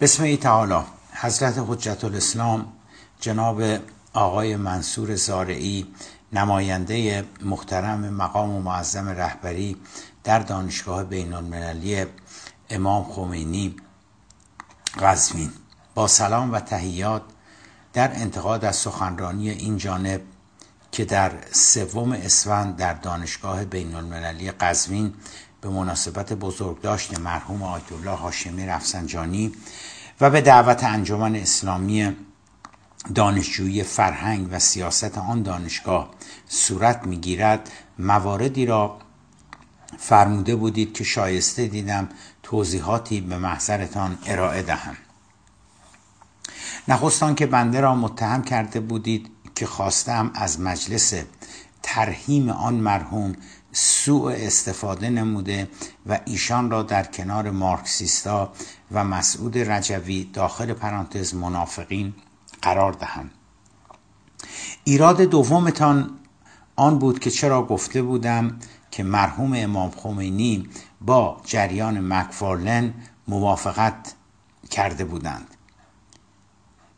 بسم ای تعالی. حضرت حجت الاسلام جناب آقای منصور زارعی نماینده محترم مقام و معظم رهبری در دانشگاه بین المللی امام خمینی قزوین با سلام و تحیات در انتقاد از سخنرانی این جانب که در سوم اسفند در دانشگاه بین المللی قزوین به مناسبت بزرگداشت مرحوم آیت الله هاشمی رفسنجانی و به دعوت انجمن اسلامی دانشجویی فرهنگ و سیاست آن دانشگاه صورت می‌گیرد مواردی را فرموده بودید که شایسته دیدم توضیحاتی به محضرتان ارائه دهم. نخستان که بنده را متهم کرده بودید که خواستم از مجلس ترهیم آن مرحوم سوء استفاده نموده و ایشان را در کنار مارکسیستا و مسعود رجوی داخل پرانتز منافقین قرار دهم ایراد دومتان آن بود که چرا گفته بودم که مرحوم امام خمینی با جریان مکفارلن موافقت کرده بودند.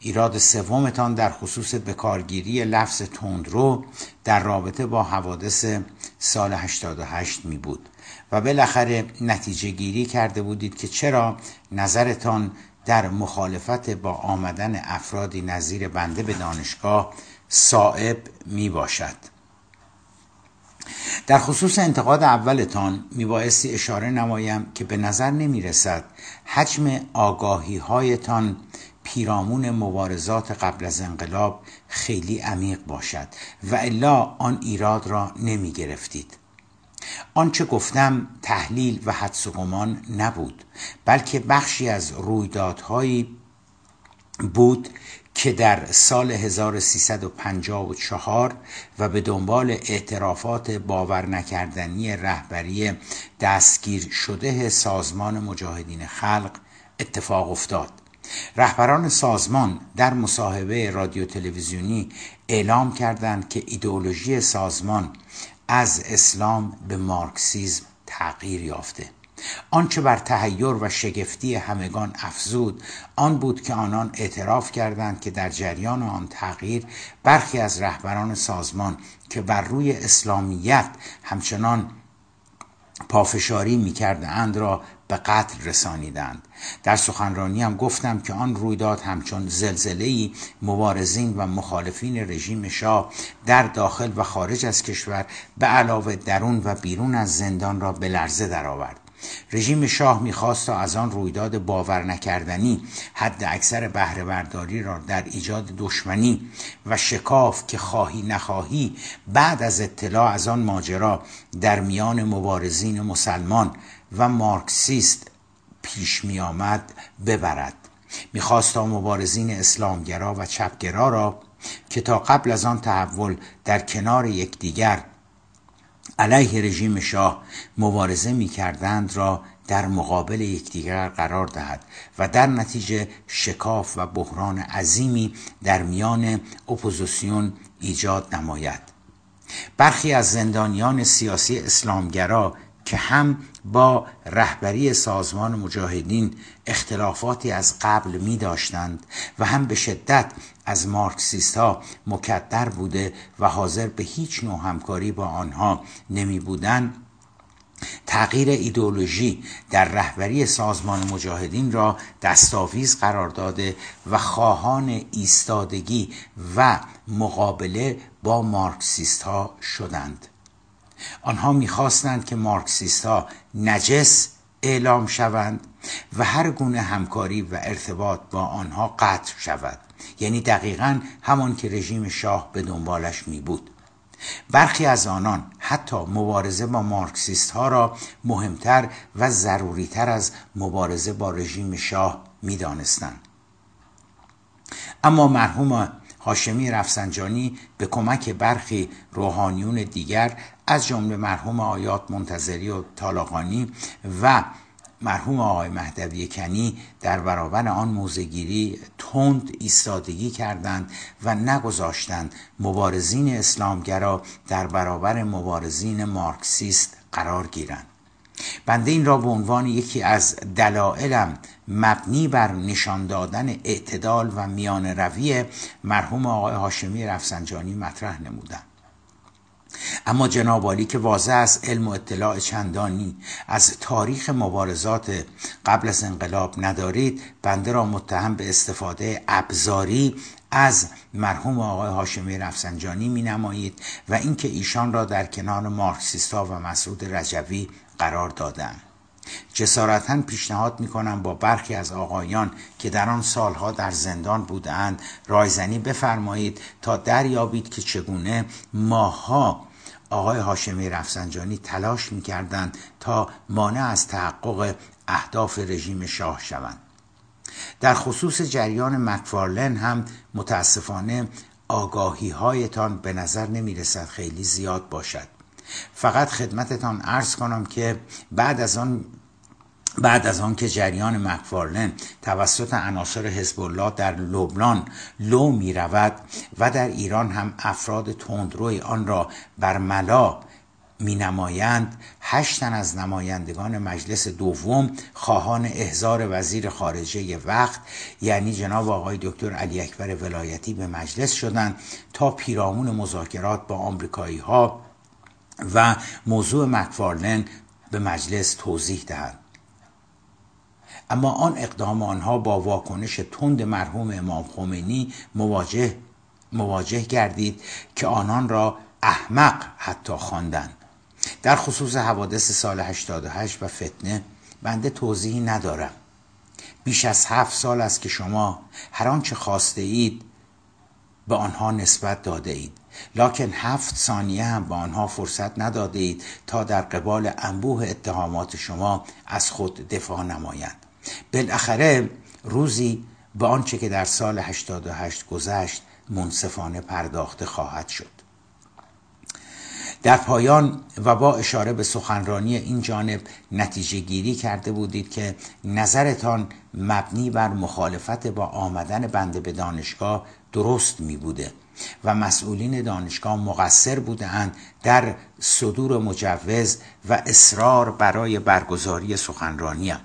ایراد سومتان در خصوص بکارگیری لفظ تندرو در رابطه با حوادث سال 88 می بود. و بالاخره نتیجه گیری کرده بودید که چرا نظرتان در مخالفت با آمدن افرادی نظیر بنده به دانشگاه صائب می باشد. در خصوص انتقاد اولتان میبایستی اشاره نمایم که به نظر نمی رسد حجم آگاهی هایتان پیرامون مبارزات قبل از انقلاب خیلی عمیق باشد و الا آن ایراد را نمی گرفتید. آنچه گفتم تحلیل و حدس و گمان نبود بلکه بخشی از رویدادهایی بود که در سال 1354 و به دنبال اعترافات باور نکردنی رهبری دستگیر شده سازمان مجاهدین خلق اتفاق افتاد. رهبران سازمان در مصاحبه رادیو تلویزیونی اعلام کردند که ایدئولوژی سازمان از اسلام به مارکسیزم تغییر یافته. آنچه بر تهیر و شگفتی همگان افزود آن بود که آنان اعتراف کردند که در جریان آن تغییر برخی از رهبران سازمان که بر روی اسلامیت همچنان پافشاری می‌کردند را به قتل رسانیدند. در سخنرانی هم گفتم که آن رویداد همچون زلزله مبارزین و مخالفین رژیم شاه در داخل و خارج از کشور به علاوه درون و بیرون از زندان را به لرزه درآورد. رژیم شاه می‌خواست تا از آن رویداد باور نکردنی حد اکثر بهره برداری را در ایجاد دشمنی و شکاف که خواهی نخواهی بعد از اطلاع از آن ماجرا در میان مبارزین مسلمان و مارکسیست پیش می آمد ببرد. می‌خواست تا مبارزین اسلامگرا و چپگرا را که تا قبل از آن تحول در کنار یکدیگر علیه رژیم شاه مبارزه می کردند را در مقابل یکدیگر قرار دهد و در نتیجه شکاف و بحران عظیمی در میان اپوزیسیون ایجاد نماید. برخی از زندانیان سیاسی اسلامگرا که هم با رهبری سازمان مجاهدین اختلافاتی از قبل می داشتند و هم به شدت از مارکسیست ها مکدر بوده و حاضر به هیچ نوع همکاری با آنها نمی بودن تغییر ایدولوژی در رهبری سازمان مجاهدین را دستاویز قرار داده و خواهان ایستادگی و مقابله با مارکسیست ها شدند. آنها می‌خواستند که مارکسیست ها نجس اعلام شوند و هر گونه همکاری و ارتباط با آنها قطع شود یعنی دقیقا همان که رژیم شاه به دنبالش می بود برخی از آنان حتی مبارزه با مارکسیست ها را مهمتر و ضروریتر از مبارزه با رژیم شاه می دانستند. اما مرحوم هاشمی رفسنجانی به کمک برخی روحانیون دیگر از جمله مرحوم آیات منتظری و طالاقانی و مرحوم آقای مهدوی کنی در برابر آن موزگیری تند ایستادگی کردند و نگذاشتند مبارزین اسلامگرا در برابر مبارزین مارکسیست قرار گیرند. بنده این را به عنوان یکی از دلایلم مبنی بر نشان دادن اعتدال و میان روی مرحوم آقای هاشمی رفسنجانی مطرح نمودم. اما جناب که واضح است علم و اطلاع چندانی از تاریخ مبارزات قبل از انقلاب ندارید بنده را متهم به استفاده ابزاری از مرحوم آقای هاشمی رفسنجانی می نمایید و اینکه ایشان را در کنار مارکسیستا و مسعود رجوی قرار دادند جسارتا پیشنهاد می کنم با برخی از آقایان که در آن سالها در زندان بودند رایزنی بفرمایید تا دریابید که چگونه ماها آقای هاشمی رفسنجانی تلاش می‌کردند تا مانع از تحقق اهداف رژیم شاه شوند. در خصوص جریان مکفارلن هم متاسفانه آگاهی هایتان به نظر نمی رسد خیلی زیاد باشد. فقط خدمتتان ارز کنم که بعد از آن بعد از آن که جریان مکفارلن توسط عناصر حزب الله در لبنان لو می رود و در ایران هم افراد تندروی آن را بر ملا می نمایند هشتن از نمایندگان مجلس دوم خواهان احضار وزیر خارجه وقت یعنی جناب آقای دکتر علی اکبر ولایتی به مجلس شدند تا پیرامون مذاکرات با آمریکایی ها و موضوع مکفارلن به مجلس توضیح دهند اما آن اقدام آنها با واکنش تند مرحوم امام خمینی مواجه مواجه گردید که آنان را احمق حتی خواندند. در خصوص حوادث سال 88 و فتنه بنده توضیحی ندارم. بیش از هفت سال است که شما هر آنچه خواسته اید به آنها نسبت داده اید. لکن هفت ثانیه هم به آنها فرصت نداده اید تا در قبال انبوه اتهامات شما از خود دفاع نمایند. بالاخره روزی به آنچه که در سال 88 گذشت منصفانه پرداخته خواهد شد. در پایان و با اشاره به سخنرانی این جانب نتیجه گیری کرده بودید که نظرتان مبنی بر مخالفت با آمدن بنده به دانشگاه درست می بوده و مسئولین دانشگاه مقصر بودند در صدور مجوز و اصرار برای برگزاری سخنرانیم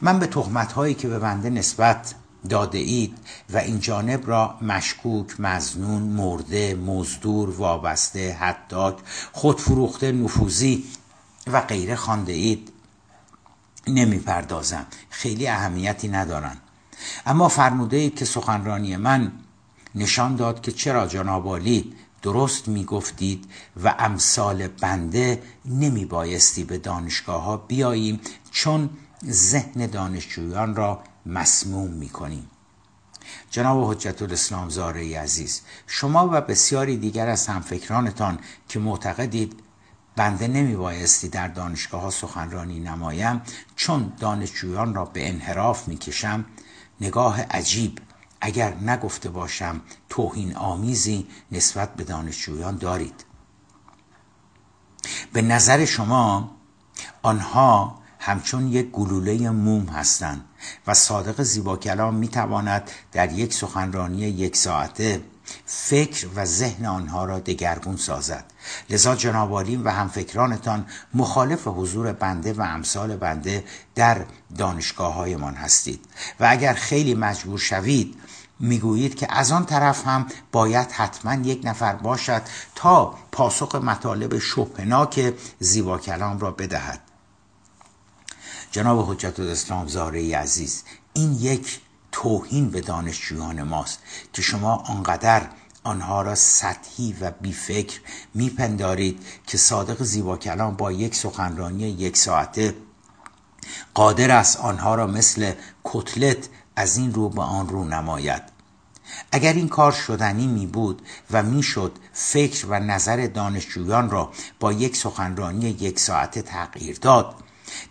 من به تهمت هایی که به بنده نسبت داده اید و این جانب را مشکوک، مزنون، مرده، مزدور، وابسته، حداک، خودفروخته، نفوذی و غیره خانده اید نمی پردازم خیلی اهمیتی ندارن. اما فرموده اید که سخنرانی من نشان داد که چرا جناب درست می گفتید و امثال بنده نمی بایستی به دانشگاه ها بیاییم چون ذهن دانشجویان را مسموم می کنیم جناب حجت الاسلام زاره عزیز شما و بسیاری دیگر از همفکرانتان که معتقدید بنده نمی بایستی در دانشگاه ها سخنرانی نمایم چون دانشجویان را به انحراف می کشم نگاه عجیب اگر نگفته باشم توهین آمیزی نسبت به دانشجویان دارید. به نظر شما آنها همچون یک گلوله موم هستند و صادق زیبا کلام می تواند در یک سخنرانی یک ساعته فکر و ذهن آنها را دگرگون سازد. لذا جناب و همفکرانتان مخالف حضور بنده و امثال بنده در دانشگاه هایمان هستید. و اگر خیلی مجبور شوید می‌گویید که از آن طرف هم باید حتما یک نفر باشد تا پاسخ مطالب شبهناک زیبا کلام را بدهد. جناب حجت الاسلام زاره عزیز این یک توهین به دانشجویان ماست که شما آنقدر آنها را سطحی و بیفکر میپندارید که صادق زیبا کلام با یک سخنرانی یک ساعته قادر است آنها را مثل کتلت از این رو به آن رو نماید. اگر این کار شدنی می بود و می‌شد فکر و نظر دانشجویان را با یک سخنرانی یک ساعته تغییر داد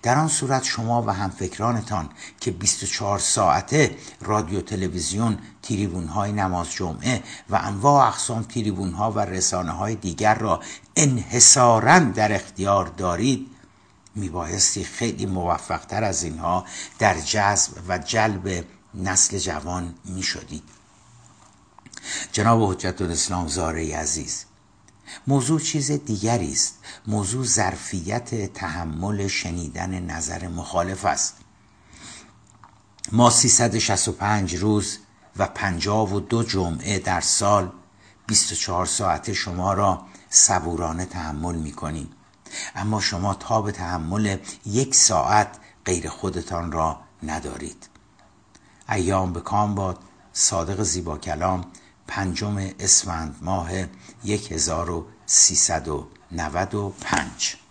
در آن صورت شما و همفکرانتان که 24 ساعته رادیو تلویزیون تیریبون های نماز جمعه و انواع اقسام تیریبون ها و رسانه های دیگر را انحصارا در اختیار دارید میبایستی خیلی موفقتر از اینها در جذب و جلب نسل جوان می شدید جناب حجت الاسلام زاره عزیز موضوع چیز دیگری است. موضوع ظرفیت تحمل شنیدن نظر مخالف است. ما 365 روز و 52 جمعه در سال 24 ساعت شما را صبورانه تحمل می کنیم اما شما تاب تحمل یک ساعت غیر خودتان را ندارید. ایام به کام باد. صادق زیبا کلام پنجم اسفند ماه 1395